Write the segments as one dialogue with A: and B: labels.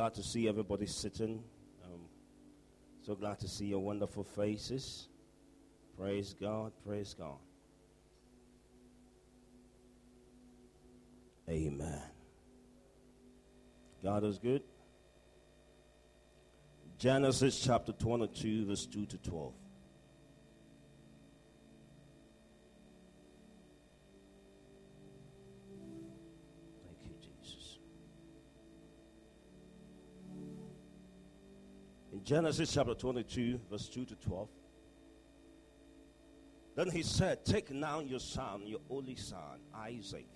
A: Glad to see everybody sitting. Um, so glad to see your wonderful faces. Praise God, praise God. Amen. God is good. Genesis chapter 22, verse 2 to 12. Genesis chapter 22, verse 2 to 12. Then he said, Take now your son, your only son, Isaac,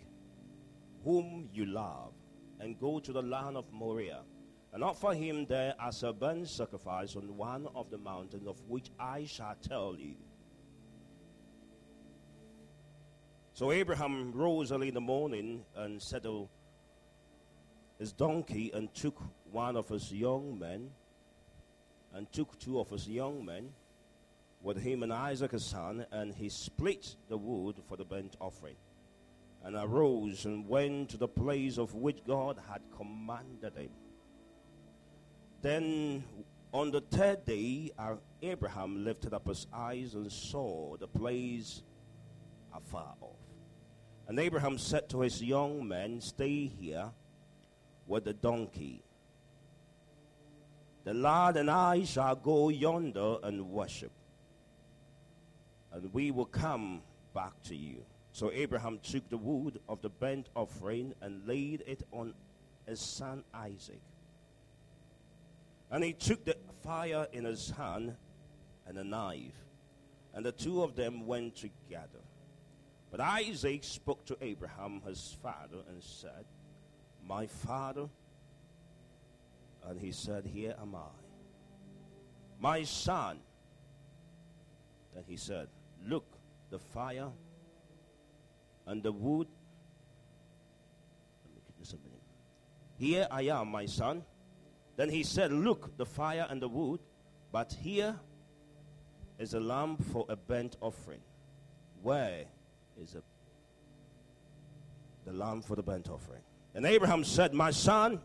A: whom you love, and go to the land of Moriah, and offer him there as a burnt sacrifice on one of the mountains of which I shall tell you. So Abraham rose early in the morning and saddled his donkey and took one of his young men, and took two of his young men with him and Isaac his son, and he split the wood for the burnt offering, and arose and went to the place of which God had commanded him. Then on the third day, uh, Abraham lifted up his eyes and saw the place afar off. And Abraham said to his young men, Stay here with the donkey. The lad and I shall go yonder and worship and we will come back to you. So Abraham took the wood of the burnt offering and laid it on his son Isaac. And he took the fire in his hand and a knife, and the two of them went together. But Isaac spoke to Abraham, his father, and said, My father. And he said, Here am I. My son. Then he said, Look, the fire and the wood. Let me a minute. Here I am, my son. Then he said, Look, the fire and the wood, but here is a lamb for a burnt offering. Where is a, the lamb for the burnt offering? And Abraham said, My son,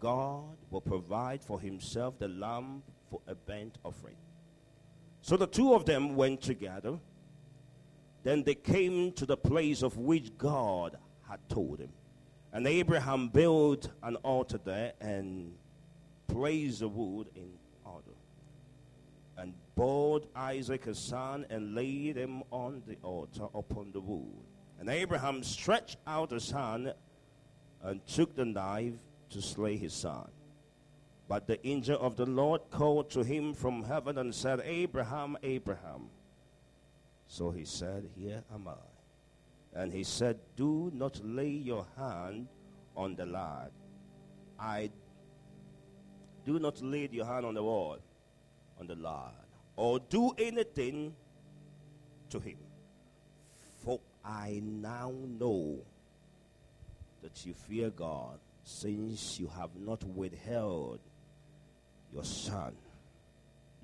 A: God will provide for himself the lamb for a burnt offering. So the two of them went together. Then they came to the place of which God had told him. And Abraham built an altar there and placed the wood in order. And brought Isaac his son and laid him on the altar upon the wood. And Abraham stretched out his hand and took the knife to slay his son. But the angel of the Lord called to him from heaven and said, Abraham, Abraham. So he said, Here am I. And he said, Do not lay your hand on the lad. I do not lay your hand on the wall, on the lad, or do anything to him. For I now know that you fear God, since you have not withheld your son,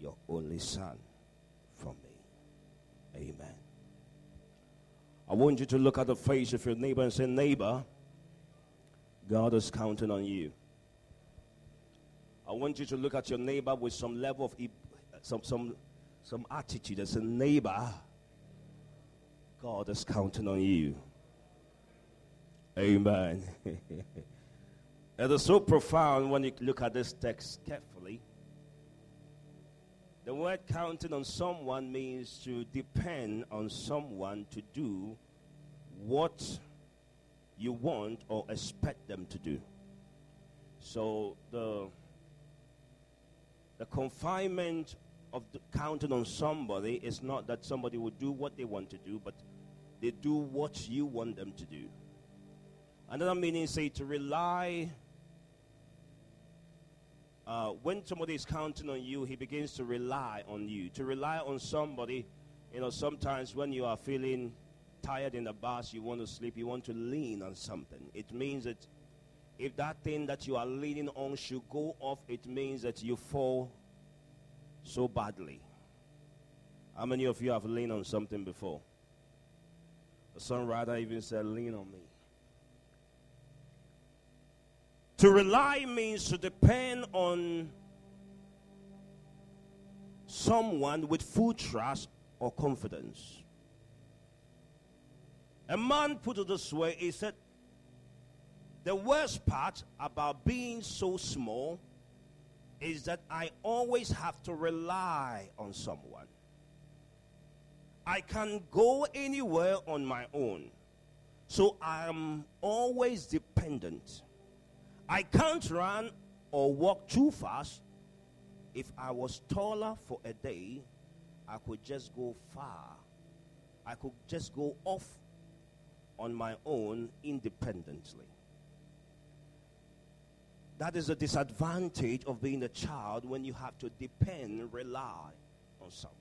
A: your only son, from me. Amen. I want you to look at the face of your neighbor and say, Neighbor, God is counting on you. I want you to look at your neighbor with some level of some some some attitude and say, Neighbor, God is counting on you. Amen. It is so profound when you look at this text carefully. The word counting on someone means to depend on someone to do what you want or expect them to do. So the the confinement of counting on somebody is not that somebody will do what they want to do, but they do what you want them to do. Another meaning say to rely uh, when somebody is counting on you, he begins to rely on you. To rely on somebody, you know, sometimes when you are feeling tired in the bus, you want to sleep, you want to lean on something. It means that if that thing that you are leaning on should go off, it means that you fall so badly. How many of you have leaned on something before? The songwriter even said, Lean on me. To rely means to depend on someone with full trust or confidence. A man put it this way he said, The worst part about being so small is that I always have to rely on someone. I can go anywhere on my own. So I'm always dependent. I can't run or walk too fast. If I was taller for a day, I could just go far. I could just go off on my own independently. That is a disadvantage of being a child when you have to depend, rely on someone.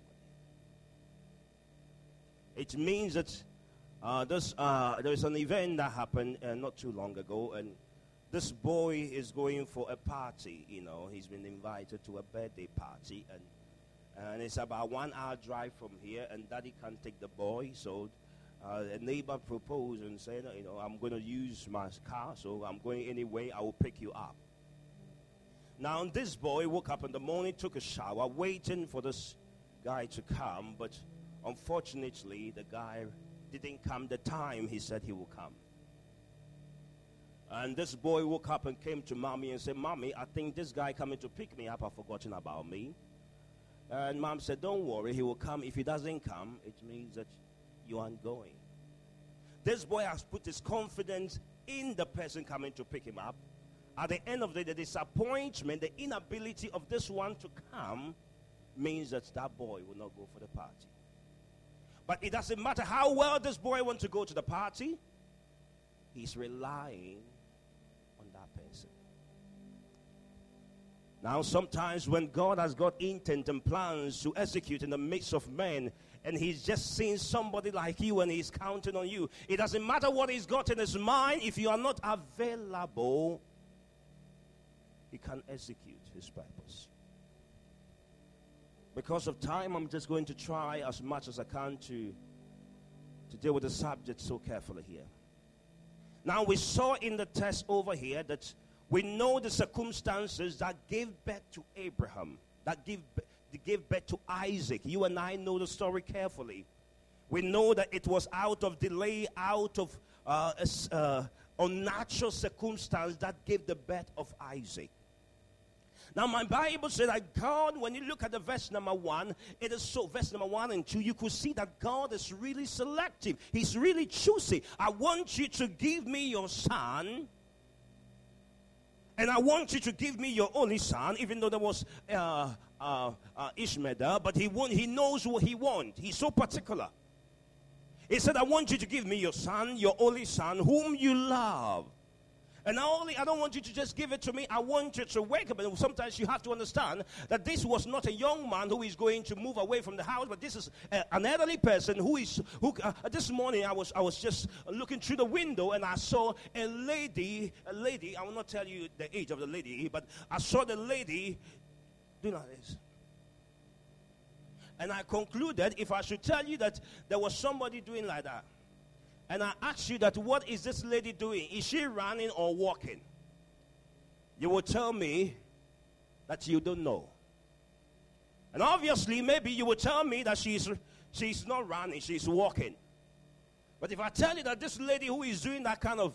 A: It means that uh, this, uh, there is an event that happened uh, not too long ago, and this boy is going for a party. You know, he's been invited to a birthday party, and and it's about one hour drive from here, and daddy can't take the boy, so uh, a neighbor proposed and said, you know, I'm going to use my car, so I'm going anyway. I will pick you up. Now, this boy woke up in the morning, took a shower, waiting for this guy to come, but unfortunately, the guy didn't come the time he said he will come. And this boy woke up and came to mommy and said, Mommy, I think this guy coming to pick me up has forgotten about me. And mom said, Don't worry, he will come. If he doesn't come, it means that you aren't going. This boy has put his confidence in the person coming to pick him up. At the end of the day, the disappointment, the inability of this one to come means that that boy will not go for the party. But it doesn't matter how well this boy wants to go to the party, he's relying Now, sometimes when God has got intent and plans to execute in the midst of men, and he's just seeing somebody like you and he's counting on you, it doesn't matter what he's got in his mind, if you are not available, he can execute his purpose. Because of time, I'm just going to try as much as I can to, to deal with the subject so carefully here. Now, we saw in the text over here that we know the circumstances that gave birth to Abraham, that gave, gave birth to Isaac. You and I know the story carefully. We know that it was out of delay, out of uh, uh, unnatural circumstance that gave the birth of Isaac. Now, my Bible says that God, when you look at the verse number one, it is so, verse number one and two, you could see that God is really selective. He's really choosy. I want you to give me your son and I want you to give me your only son, even though there was uh, uh, uh, Ishmael but he, want, he knows what he wants. He's so particular. He said, I want you to give me your son, your only son, whom you love. And not only, I don't want you to just give it to me, I want you to wake up. And sometimes you have to understand that this was not a young man who is going to move away from the house, but this is a, an elderly person who is, who, uh, this morning I was, I was just looking through the window and I saw a lady, a lady, I will not tell you the age of the lady, but I saw the lady doing like this. And I concluded if I should tell you that there was somebody doing like that, and I ask you that what is this lady doing? Is she running or walking? You will tell me that you don't know. And obviously, maybe you will tell me that she's, she's not running, she's walking. But if I tell you that this lady who is doing that kind of,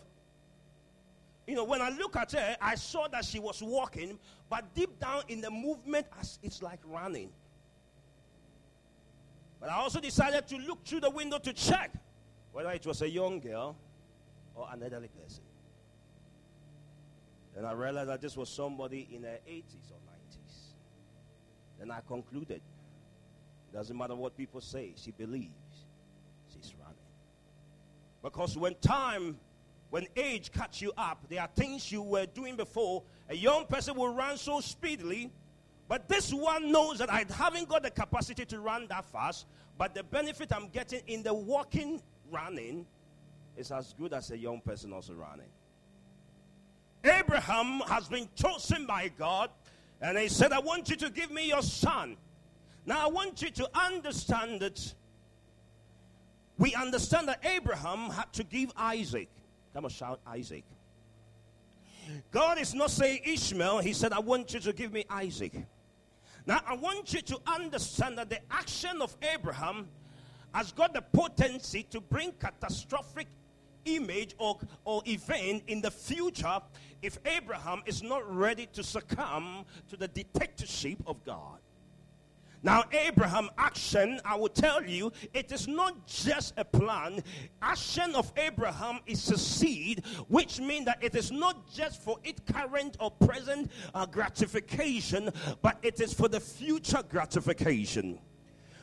A: you know, when I look at her, I saw that she was walking, but deep down in the movement, as it's like running. But I also decided to look through the window to check whether it was a young girl or an elderly person. Then I realized that this was somebody in their 80s or 90s. Then I concluded it doesn't matter what people say, she believes she's running. Because when time, when age cuts you up, there are things you were doing before. A young person will run so speedily, but this one knows that I haven't got the capacity to run that fast, but the benefit I'm getting in the walking running is as good as a young person also running. Abraham has been chosen by God, and he said, I want you to give me your son. Now, I want you to understand that we understand that Abraham had to give Isaac. Come on, shout Isaac. God is not saying Ishmael, He said, I want you to give me Isaac. Now, I want you to understand that the action of Abraham has got the potency to bring catastrophic image or, or event in the future if Abraham is not ready to succumb to the dictatorship of God. Now, Abraham action, I will tell you, it is not just a plan. Action of Abraham is a seed, which means that it is not just for its current or present uh, gratification, but it is for the future gratification.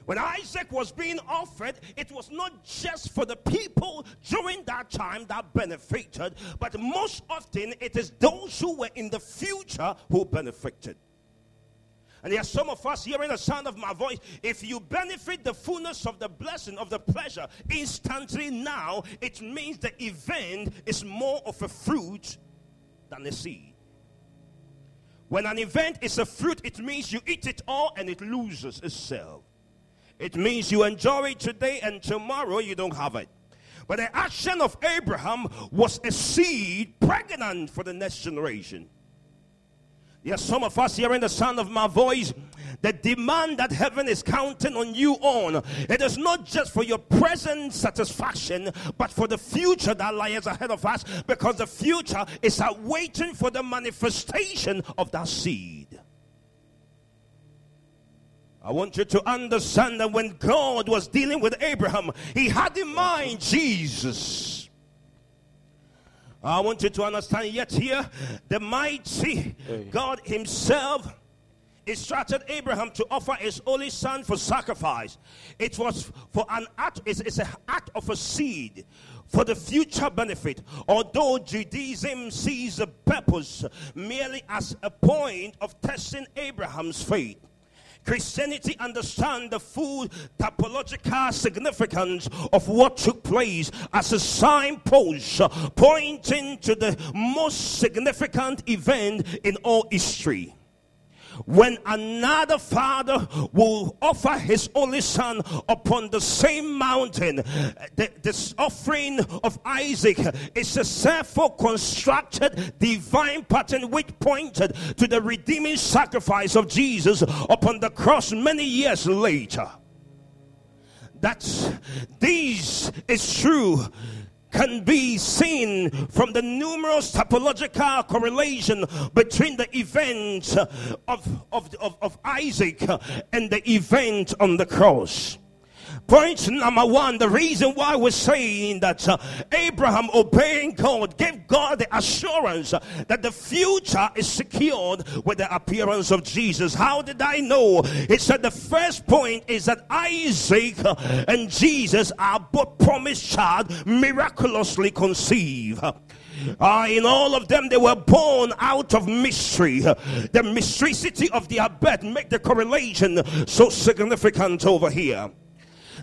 A: When Isaac was being offered, it was not just for the people during that time that benefited, but most often it is those who were in the future who benefited. And there are some of us hearing the sound of my voice. If you benefit the fullness of the blessing, of the pleasure instantly now, it means the event is more of a fruit than a seed. When an event is a fruit, it means you eat it all and it loses itself. It means you enjoy it today and tomorrow you don't have it. But the action of Abraham was a seed pregnant for the next generation. Yes, some of us hearing the sound of my voice, the demand that heaven is counting on you on, it is not just for your present satisfaction, but for the future that lies ahead of us, because the future is waiting for the manifestation of that seed. I want you to understand that when God was dealing with Abraham, he had in mind Jesus. I want you to understand yet here the mighty God Himself instructed Abraham to offer his only son for sacrifice. It was for an act, it's, it's an act of a seed for the future benefit. Although Judaism sees the purpose merely as a point of testing Abraham's faith. Christianity understand the full typological significance of what took place as a signpost pointing to the most significant event in all history when another father will offer his only son upon the same mountain, the, this offering of Isaac is a self constructed divine pattern which pointed to the redeeming sacrifice of Jesus upon the cross many years later. That this is true can be seen from the numerous typological correlation between the event of, of, of, of Isaac and the event on the cross. Point number one, the reason why we're saying that uh, Abraham obeying God gave God the assurance that the future is secured with the appearance of Jesus. How did I know? It said the first point is that Isaac and Jesus are both promised child miraculously conceived. Uh, in all of them, they were born out of mystery. The mysticity of their birth make the correlation so significant over here.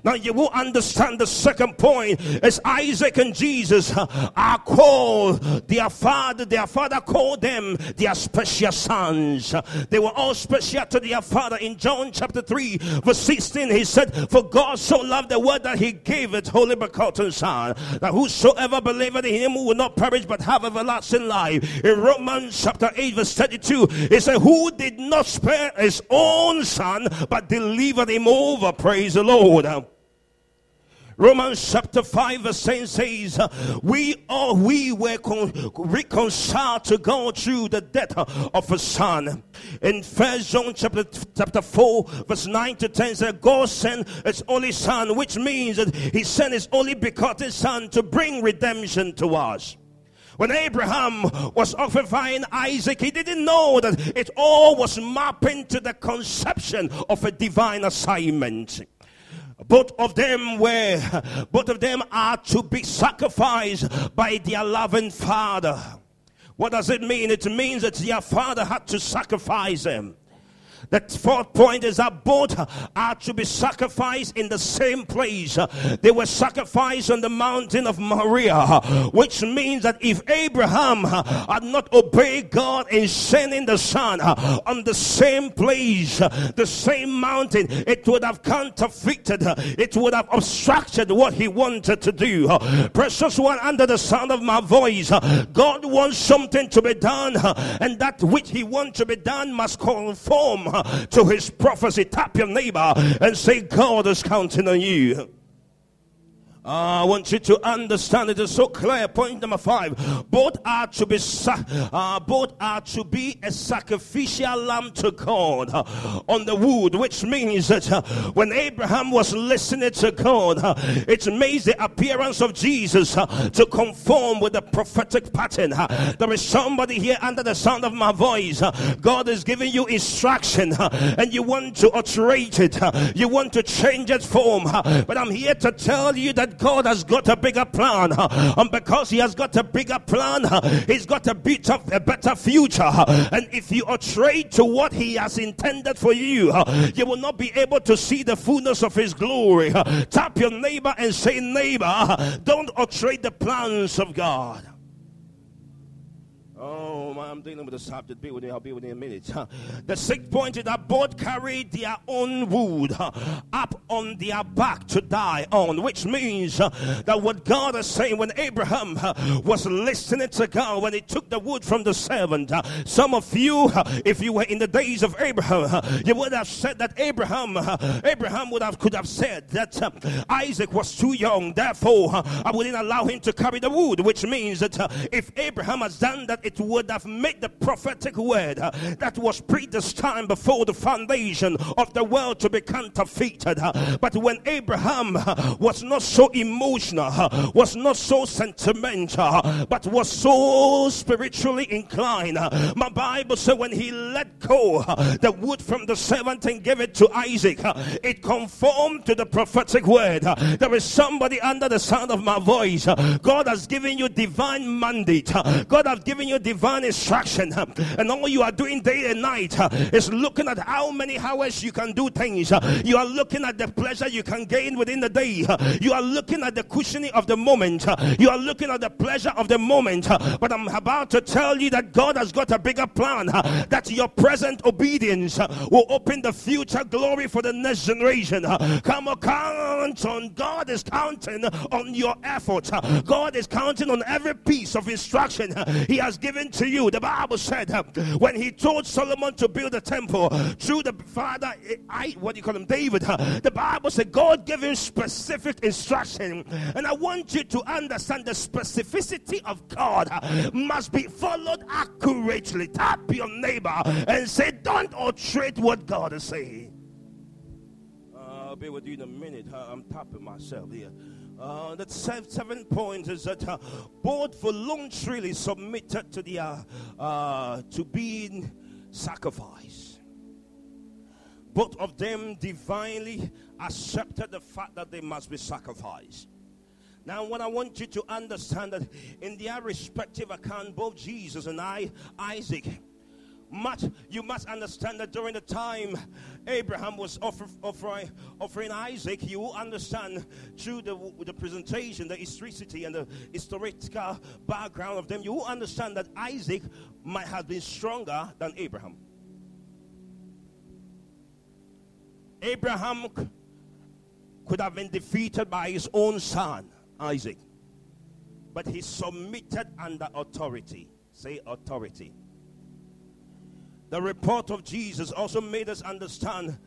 A: Now you will understand the second point is Isaac and Jesus uh, are called their father. Their father called them their special sons. Uh, they were all special to their father. In John chapter 3, verse 16, he said, For God so loved the word that he gave it, holy begotten son, that whosoever believeth in him will not perish but have everlasting life. In Romans chapter 8, verse 32, he said, Who did not spare his own son, but delivered him over. Praise the Lord. Romans chapter 5 verse 10 says, uh, We all we were con- reconciled to God through the death of a son. In First John chapter, chapter 4 verse 9 to 10 says, God sent his only son, which means that he sent his only begotten son to bring redemption to us. When Abraham was offering Isaac, he didn't know that it all was mapping to the conception of a divine assignment. Both of them were, both of them are to be sacrificed by their loving father. What does it mean? It means that their father had to sacrifice them. The fourth point is that both are to be sacrificed in the same place. They were sacrificed on the mountain of Moriah, which means that if Abraham had not obeyed God in sending the son on the same place, the same mountain, it would have counterfeited, it would have obstructed what he wanted to do. Precious one, under the sound of my voice, God wants something to be done, and that which he wants to be done must conform to his prophecy. Tap your neighbor and say, God is counting on you. Uh, I want you to understand it is so clear. Point number five: both are to be uh, both are to be a sacrificial lamb to God uh, on the wood, which means that uh, when Abraham was listening to God, uh, it made the appearance of Jesus uh, to conform with the prophetic pattern. there is somebody here under the sound of my voice. God is giving you instruction, and you want to alterate it. you want to change its form, but I'm here to tell you that God has got a bigger plan. And because He has got a bigger plan, He's got a, bit of, a better future. And if you are trade to what He has intended for you, you will not be able to see the fullness of His glory. Tap your neighbor and say, Neighbor, don't trade the plans of God. Oh, I'm dealing with the subject. Be with me. I'll be with you in a minute. The sixth point is that both carried their own wood up on their back to die on, which means that what God is saying when Abraham was listening to God, when he took the wood from the servant, some of you, if you were in the days of Abraham, you would have said that Abraham, Abraham would have could have said that Isaac was too young, therefore I wouldn't allow him to carry the wood, which means that if Abraham has done that, it would have made the prophetic word that was predestined before the foundation of the world to be counterfeited. But when Abraham was not so emotional, was not so sentimental, but was so spiritually inclined, my Bible said when he let go the wood from the servant and gave it to Isaac, it conformed to the prophetic word. There is somebody under the sound of my voice. God has given you divine mandate. God has given you divine instruction, and all you are doing day and night is looking at how many hours you can do things. You are looking at the pleasure you can gain within the day. You are looking at the cushioning of the moment. You are looking at the pleasure of the moment. But I'm about to tell you that God has got a bigger plan. That your present obedience will open the future glory for the next generation. Come on, count on God is counting on your effort. God is counting on every piece of instruction He has given to you. The Bible said uh, when he told Solomon to build a temple through the father, I what do you call him, David. Uh, the Bible said God gave him specific instruction, and I want you to understand the specificity of God uh, must be followed accurately. Tap your neighbor and say, "Don't alterate what God is saying." I'll be with you in a minute. I'm tapping myself here. Uh, the seventh point is that uh, both voluntarily submitted to the uh, uh, to being sacrificed. Both of them divinely accepted the fact that they must be sacrificed. Now, what I want you to understand that in their respective account, both Jesus and I, Isaac, much you must understand that during the time Abraham was offer, offering, offering Isaac, you will understand through the, the presentation, the historicity, and the historical background of them, you will understand that Isaac might have been stronger than Abraham. Abraham could have been defeated by his own son, Isaac. But he submitted under authority. Say authority. The report of Jesus also made us understand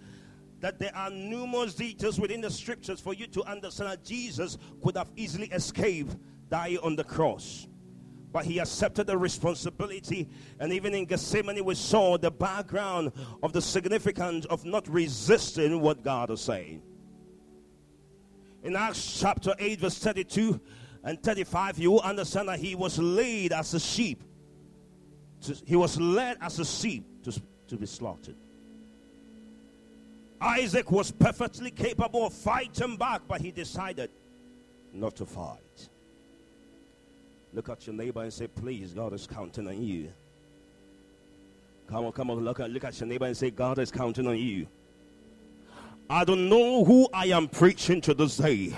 A: that there are numerous details within the scriptures for you to understand that Jesus could have easily escaped dying on the cross. But he accepted the responsibility, and even in Gethsemane, we saw the background of the significance of not resisting what God is saying. In Acts chapter 8, verse 32 and 35, you will understand that he was laid as a sheep he was led as a sheep to, to be slaughtered. Isaac was perfectly capable of fighting back, but he decided not to fight. Look at your neighbor and say, Please, God is counting on you. Come on, come on, look at, look at your neighbor and say, God is counting on you. I don't know who I am preaching to this day.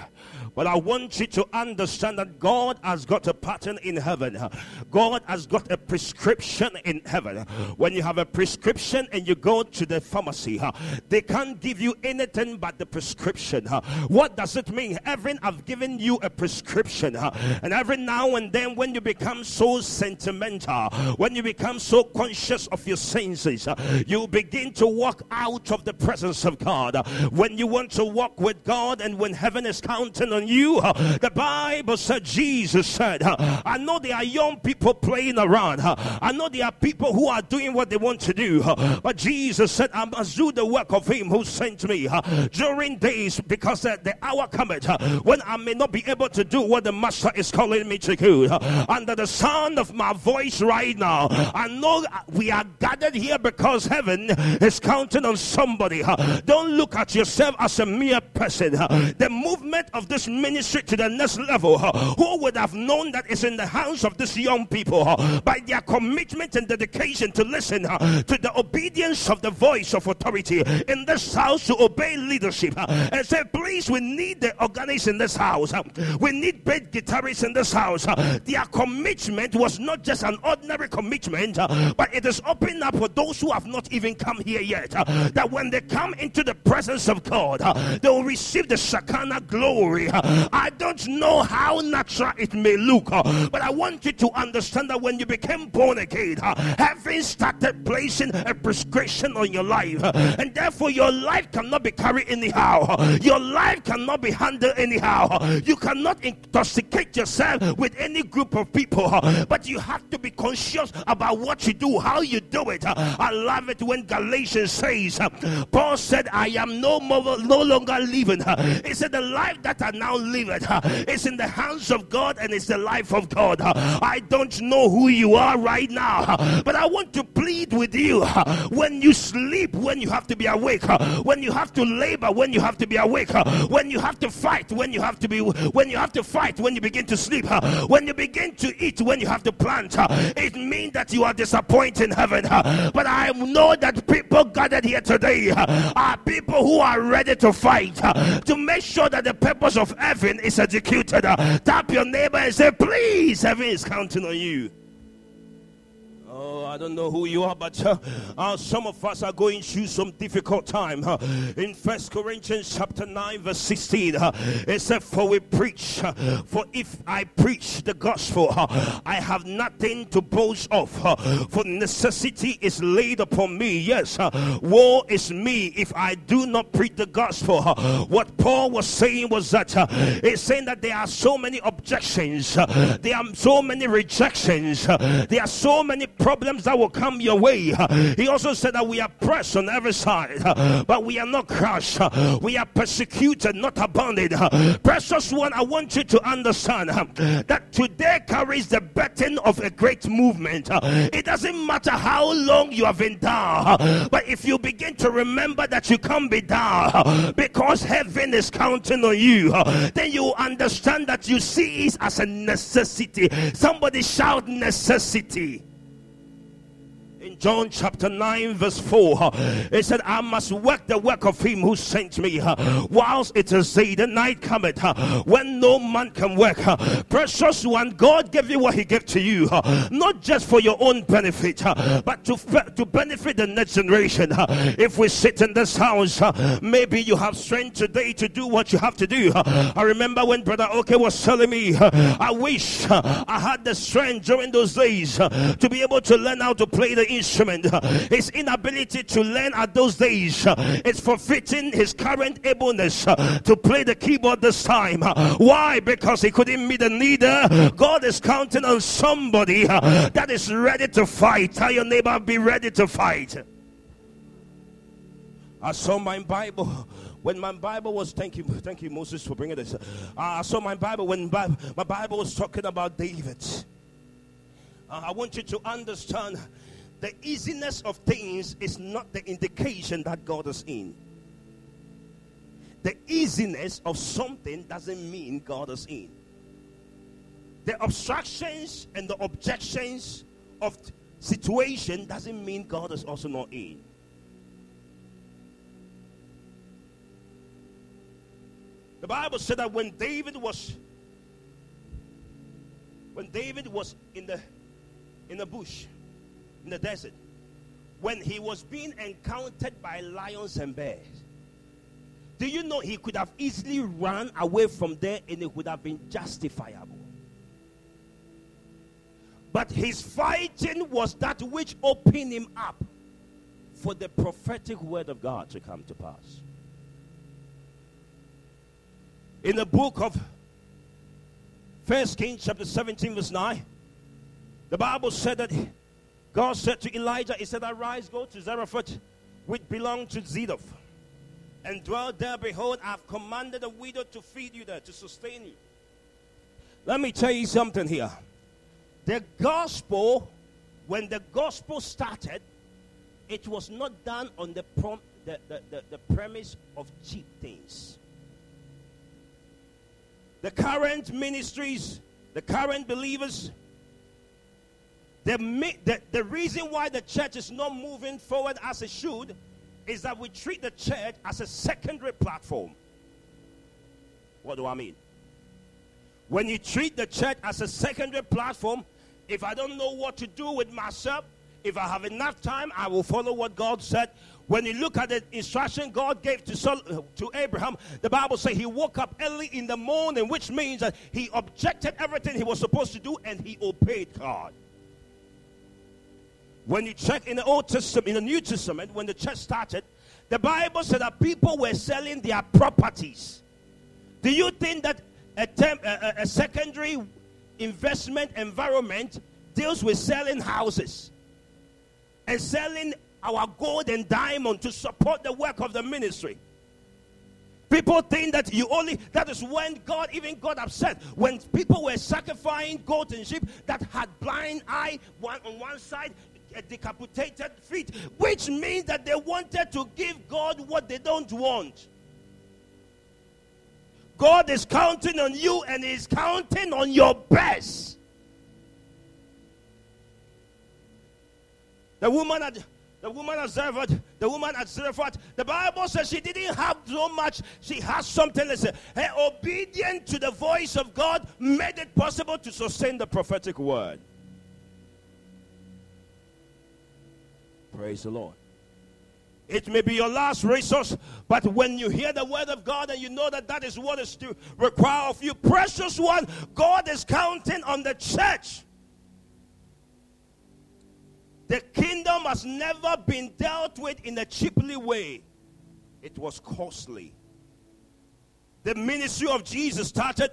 A: But I want you to understand that God has got a pattern in heaven. God has got a prescription in heaven. When you have a prescription and you go to the pharmacy, they can't give you anything but the prescription. What does it mean? Heaven have given you a prescription. And every now and then, when you become so sentimental, when you become so conscious of your senses, you begin to walk out of the presence of God. When you want to walk with God and when heaven is counting on on you. Uh, the Bible said, Jesus said, uh, I know there are young people playing around. Uh, I know there are people who are doing what they want to do. But Jesus said, I must do the work of him who sent me during days because the hour cometh when I may not be able to do what the Master is calling me to do. Under the sound of my voice right now, I know we are gathered here because heaven is counting on somebody. Don't look at yourself as a mere person. The movement of this ministry to the next level, who would have known that it's in the hands of these young people by their commitment and dedication to listen to the obedience of the voice of authority in this house to obey leadership and say, please, we need the organist in this house, we need great guitarists in this house. Their commitment was not just an ordinary commitment, but it is open up for those who have not even come here yet. That when they come into the presence of God, they will receive the Shekinah glory I don't know how natural it may look, uh, but I want you to understand that when you became born again, uh, heaven started placing a prescription on your life, uh, and therefore your life cannot be carried anyhow. Uh, your life cannot be handled anyhow. Uh, you cannot intoxicate yourself with any group of people, but you have to be conscious about what you do, how you do it. I love it when Galatians says, Paul said, I am no more, no longer living. He said, The life that I now now liveth it's in the hands of God and it's the life of God. I don't know who you are right now, but I want to plead with you when you sleep, when you have to be awake, when you have to labor, when you have to be awake, when you have to fight, when you have to be, when you have to fight, when you begin to sleep, when you begin to eat, when you have to plant. It means that you are disappointed in heaven. But I know that people gathered here today are people who are ready to fight to make sure that the purpose of heaven is executed. Tap your neighbor and say, Please, heaven is counting on you. Oh. I don't know who you are, but uh, uh, some of us are going through some difficult time. Uh, in First Corinthians chapter 9, verse 16, uh, it said, For we preach, uh, for if I preach the gospel, uh, I have nothing to boast of, for necessity is laid upon me. Yes, woe is me if I do not preach the gospel. what Paul was saying was that he's saying that there are so many objections, there are so many rejections, there are so many problems that will come your way. He also said that we are pressed on every side, but we are not crushed. We are persecuted, not abandoned. Precious one, I want you to understand that today carries the burden of a great movement. It doesn't matter how long you have been down, but if you begin to remember that you can't be down because heaven is counting on you, then you understand that you see it as a necessity. Somebody shout necessity. John chapter 9, verse 4. It said, I must work the work of him who sent me, whilst it is day, the night cometh, when no man can work. Precious one, God gave you what he gave to you, not just for your own benefit, but to, to benefit the next generation. If we sit in this house, maybe you have strength today to do what you have to do. I remember when Brother Oke was telling me, I wish I had the strength during those days to be able to learn how to play the instrument His inability to learn at those days is forfeiting his current ableness to play the keyboard this time. Why? Because he couldn't meet the neither. God is counting on somebody that is ready to fight. Tell your neighbor, be ready to fight. I saw my Bible when my Bible was thank you, thank you, Moses, for bringing this. I saw my Bible when my Bible was talking about David. I want you to understand the easiness of things is not the indication that God is in. The easiness of something doesn't mean God is in. The obstructions and the objections of situation doesn't mean God is also not in. The Bible said that when David was when David was in the in the bush, in the desert, when he was being encountered by lions and bears, do you know he could have easily run away from there and it would have been justifiable? But his fighting was that which opened him up for the prophetic word of God to come to pass. In the book of First Kings, chapter 17, verse 9, the Bible said that God said to Elijah, He said, Arise, go to Zarephath, which belonged to Zidon, and dwell there. Behold, I've commanded a widow to feed you there, to sustain you. Let me tell you something here. The gospel, when the gospel started, it was not done on the, prom- the, the, the, the premise of cheap things. The current ministries, the current believers, the, the, the reason why the church is not moving forward as it should is that we treat the church as a secondary platform. What do I mean? When you treat the church as a secondary platform, if I don't know what to do with myself, if I have enough time, I will follow what God said. When you look at the instruction God gave to, Sol- to Abraham, the Bible says he woke up early in the morning, which means that he objected everything he was supposed to do and he obeyed God. When you check in the Old Testament, in the New Testament, when the church started, the Bible said that people were selling their properties. Do you think that a, a, a secondary investment environment deals with selling houses and selling our gold and diamond to support the work of the ministry? People think that you only, that is when God even got upset. When people were sacrificing goat and sheep that had blind eye one on one side, decapitated feet, which means that they wanted to give God what they don't want. God is counting on you and He's counting on your best. The woman at the woman at Zarephath, the woman at Zarephath, the Bible says she didn't have so much. She has something. Listen, her obedience to the voice of God made it possible to sustain the prophetic word. Praise the Lord. It may be your last resource, but when you hear the word of God and you know that that is what is to require of you, precious one, God is counting on the church. The kingdom has never been dealt with in a cheaply way, it was costly. The ministry of Jesus started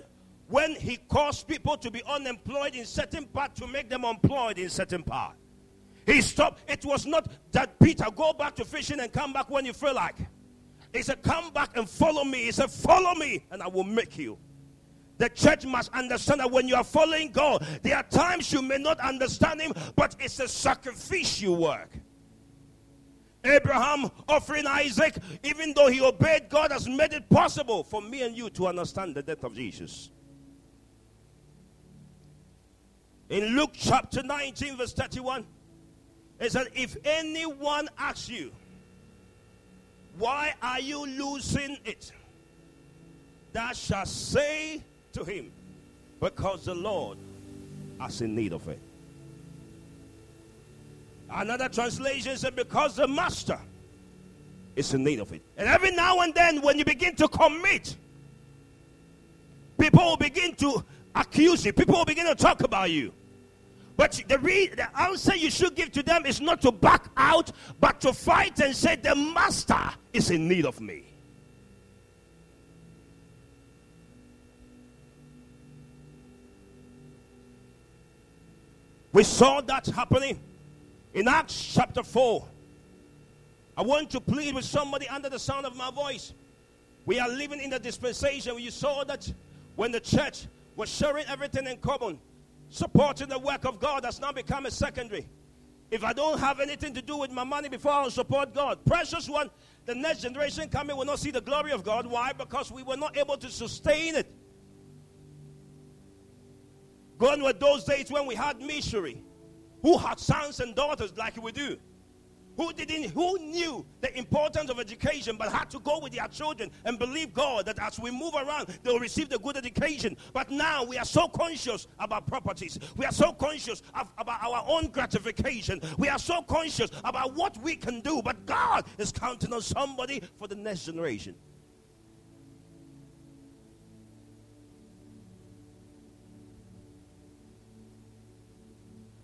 A: when he caused people to be unemployed in certain part to make them employed in certain part. He stopped. It was not that Peter, go back to fishing and come back when you feel like. He said, Come back and follow me. He said, Follow me, and I will make you. The church must understand that when you are following God, there are times you may not understand Him, but it's a sacrificial work. Abraham offering Isaac, even though he obeyed God, has made it possible for me and you to understand the death of Jesus. In Luke chapter 19, verse 31, it said, If anyone asks you, why are you losing it? Thou shalt say to him, Because the Lord is in need of it. Another translation said, Because the master is in need of it. And every now and then, when you begin to commit, people will begin to accuse you, people will begin to talk about you. But the, re- the answer you should give to them is not to back out, but to fight and say, The master is in need of me. We saw that happening in Acts chapter 4. I want to plead with somebody under the sound of my voice. We are living in the dispensation where you saw that when the church was sharing everything in common, Supporting the work of God has now become a secondary. If I don't have anything to do with my money before I'll support God, precious one, the next generation coming will not see the glory of God. Why? Because we were not able to sustain it. Gone were those days when we had missionary who had sons and daughters like we do who didn't who knew the importance of education but had to go with their children and believe God that as we move around they'll receive the good education. But now we are so conscious about properties. We are so conscious of, about our own gratification. We are so conscious about what we can do but God is counting on somebody for the next generation.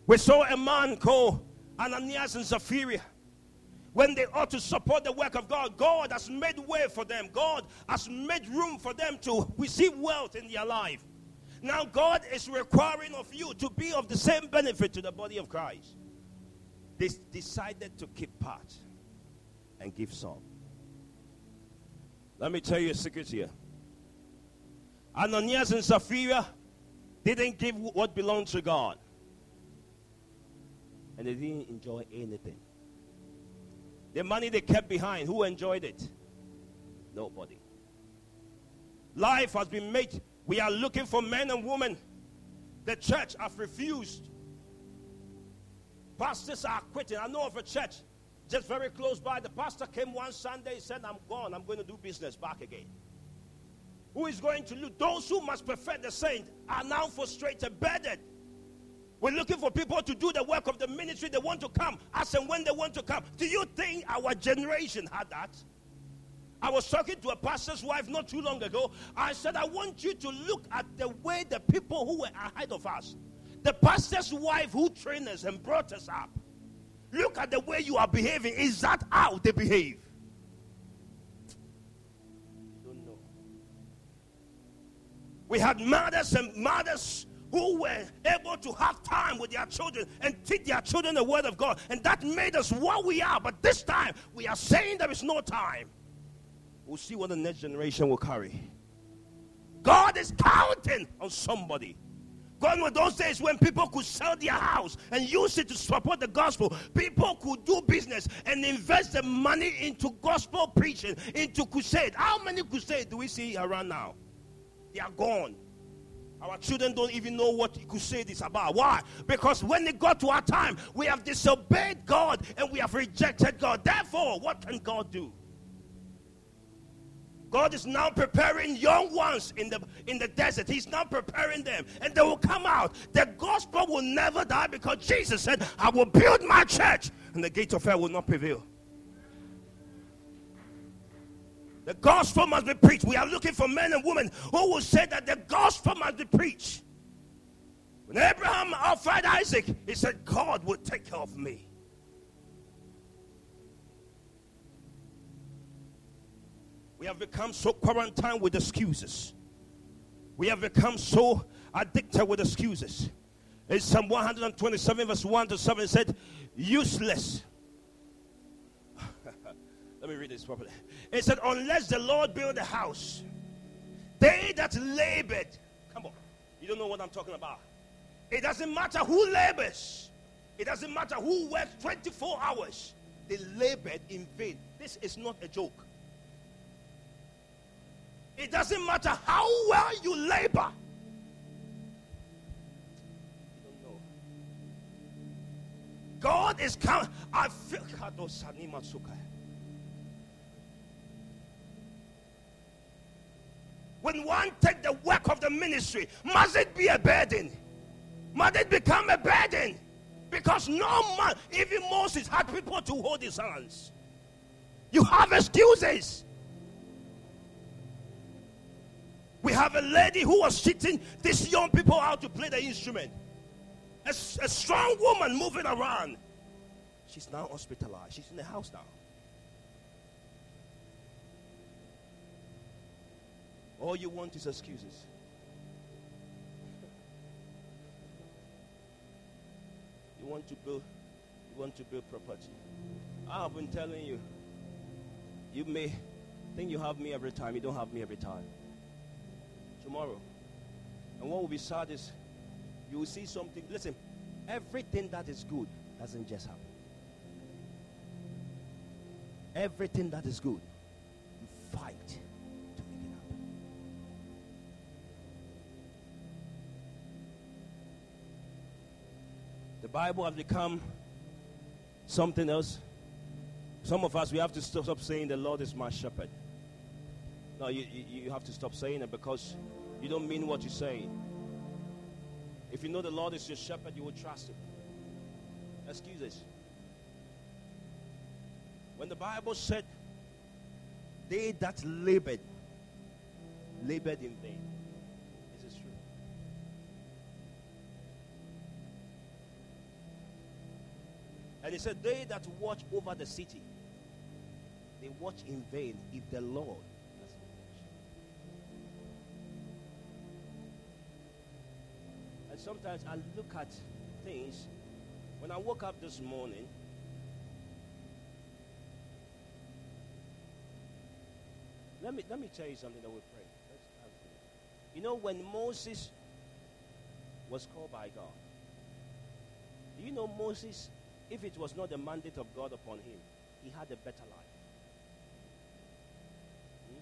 A: We saw a man called Ananias and Sapphira when they ought to support the work of God. God has made way for them, God has made room for them to receive wealth in their life. Now, God is requiring of you to be of the same benefit to the body of Christ. They decided to keep part and give some. Let me tell you a secret here. Ananias and Sapphira didn't give what belonged to God, and they didn't enjoy anything. The money they kept behind, who enjoyed it? Nobody. Life has been made. We are looking for men and women. The church have refused. Pastors are quitting. I know of a church just very close by. The pastor came one Sunday, said, I'm gone. I'm going to do business back again. Who is going to lose? Those who must perfect the saint are now frustrated, burdened. We're looking for people to do the work of the ministry. They want to come as and when they want to come. Do you think our generation had that? I was talking to a pastor's wife not too long ago. I said, I want you to look at the way the people who were ahead of us, the pastor's wife who trained us and brought us up, look at the way you are behaving. Is that how they behave? We had mothers and mothers who were able to have time with their children and teach their children the word of God. And that made us what we are. But this time, we are saying there is no time. We'll see what the next generation will carry. God is counting on somebody. Gone were those days when people could sell their house and use it to support the gospel. People could do business and invest the money into gospel preaching, into crusade. How many crusades do we see around now? They are gone. Our children don't even know what crusade is about. Why? Because when it got to our time, we have disobeyed God and we have rejected God. Therefore, what can God do? God is now preparing young ones in the in the desert. He's now preparing them, and they will come out. The gospel will never die because Jesus said, "I will build my church, and the gate of hell will not prevail." The gospel must be preached. We are looking for men and women who will say that the gospel must be preached. When Abraham offered Isaac, he said, God will take care of me. We have become so quarantined with excuses. We have become so addicted with excuses. In Psalm 127, verse 1 to 7 said, useless. Let me read this properly. It said, Unless the Lord build a house, they that labored, come on, you don't know what I'm talking about. It doesn't matter who labors, it doesn't matter who works 24 hours, they labored in vain. This is not a joke. It doesn't matter how well you labor. God is coming. I feel oh, when one take the work of the ministry, must it be a burden? Must it become a burden? Because no man, even Moses had people to hold his hands. You have excuses. We have a lady who was teaching these young people how to play the instrument. A, a strong woman moving around. She's now hospitalized. She's in the house now. All you want is excuses. You want to build you want to build property. I have been telling you, you may think you have me every time, you don't have me every time. Tomorrow. And what will be sad is you will see something. Listen, everything that is good doesn't just happen. Everything that is good, you fight Bible has become something else. Some of us, we have to stop saying, The Lord is my shepherd. No, you, you, you have to stop saying it because you don't mean what you say. If you know the Lord is your shepherd, you will trust him. Excuses. When the Bible said, They that labored, labored in vain. And he said, They that watch over the city, they watch in vain if the Lord And sometimes I look at things. When I woke up this morning, let me let me tell you something that we pray. You know, when Moses was called by God, do you know Moses, if it was not the mandate of God upon him, he had a better life. Hmm?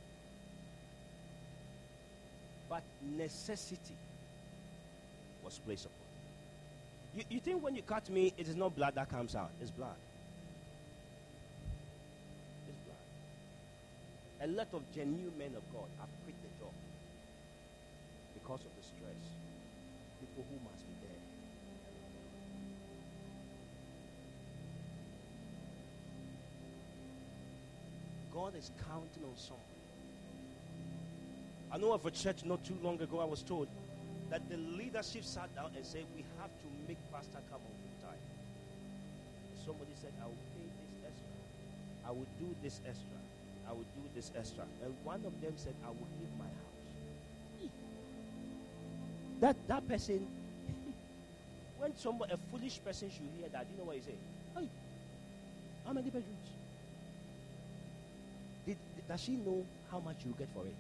A: But necessity was placed upon you. You think when you cut me, it is not blood that comes out, it's blood. It's blood. A lot of genuine men of God have quit the job because of the stress. People who must God is counting on someone. I know of a church not too long ago, I was told that the leadership sat down and said, We have to make Pastor come on full time. Somebody said, I will pay this extra. I will do this extra. I will do this extra. And one of them said, I will give my house. That that person, when somebody a foolish person should hear that, you know what he say? Hey, how many bedrooms? Does she know how much you get for it?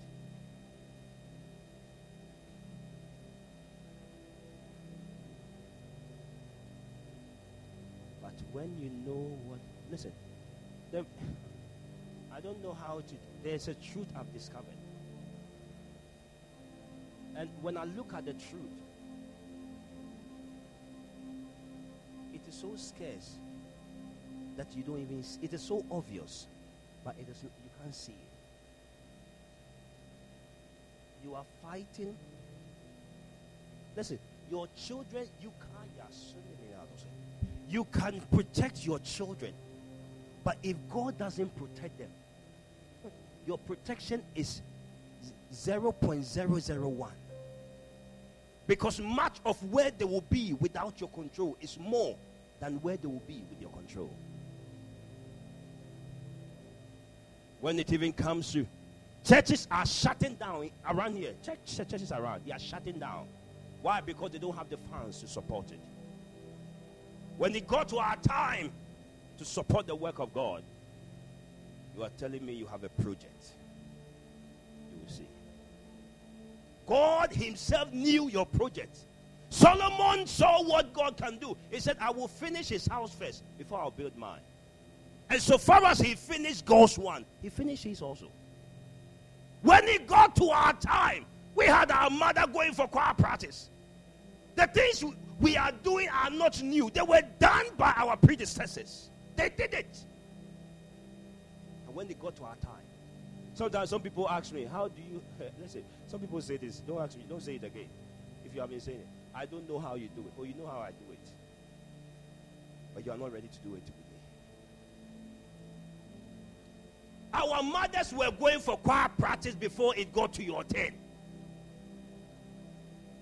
A: But when you know what, listen, the, I don't know how to, there's a truth I've discovered. And when I look at the truth, it is so scarce that you don't even, it is so obvious, but it is, see. You are fighting. Listen, your children, you can't. You can protect your children, but if God doesn't protect them, your protection is 0.001. Because much of where they will be without your control is more than where they will be with your control. When it even comes to churches are shutting down around here. Church, churches around, they are shutting down. Why? Because they don't have the funds to support it. When it got to our time to support the work of God, you are telling me you have a project. You will see. God Himself knew your project. Solomon saw what God can do. He said, I will finish his house first before I'll build mine. And so far as he finished God's one, he finished his also. When it got to our time, we had our mother going for choir practice. The things we are doing are not new. They were done by our predecessors. They did it. And when they got to our time, sometimes some people ask me, How do you listen? Some people say this, don't ask me, don't say it again. If you have been saying it, I don't know how you do it. Oh, you know how I do it. But you are not ready to do it Our mothers were going for choir practice before it got to your turn.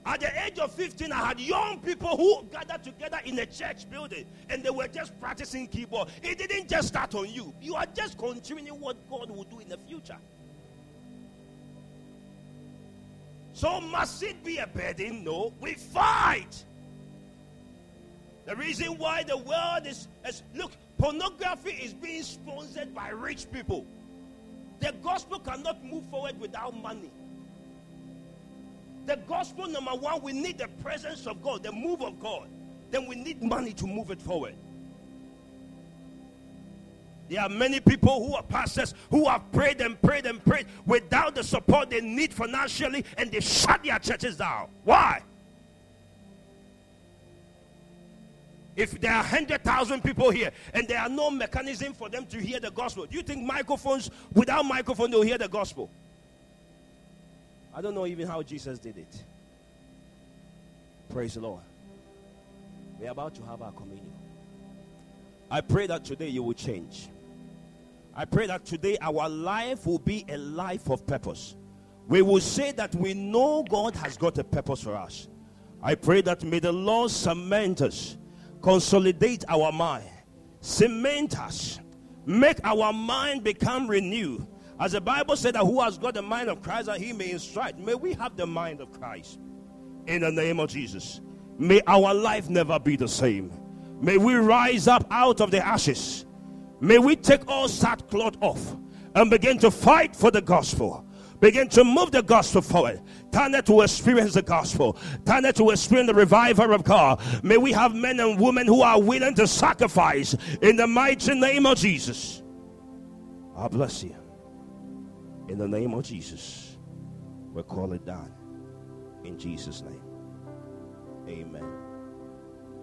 A: At the age of 15, I had young people who gathered together in a church building and they were just practicing keyboard. It didn't just start on you, you are just continuing what God will do in the future. So, must it be a burden? No, we fight. The reason why the world is, is look, pornography is being sponsored by rich people. The gospel cannot move forward without money. The gospel, number one, we need the presence of God, the move of God. Then we need money to move it forward. There are many people who are pastors who have prayed and prayed and prayed without the support they need financially, and they shut their churches down. Why? If there are 100,000 people here and there are no mechanism for them to hear the gospel, do you think microphones, without microphone, they'll hear the gospel? I don't know even how Jesus did it. Praise the Lord. We're about to have our communion. I pray that today you will change. I pray that today our life will be a life of purpose. We will say that we know God has got a purpose for us. I pray that may the Lord cement us, consolidate our mind, cement us, make our mind become renewed. As the Bible said that who has got the mind of Christ that he may instruct. May we have the mind of Christ. In the name of Jesus. May our life never be the same. May we rise up out of the ashes. May we take all sackcloth off and begin to fight for the gospel. Begin to move the gospel forward. Turn it to experience the gospel. Turn it to experience the revival of God. May we have men and women who are willing to sacrifice in the mighty name of Jesus. I bless you. In the name of Jesus, we call it done. In Jesus' name. Amen.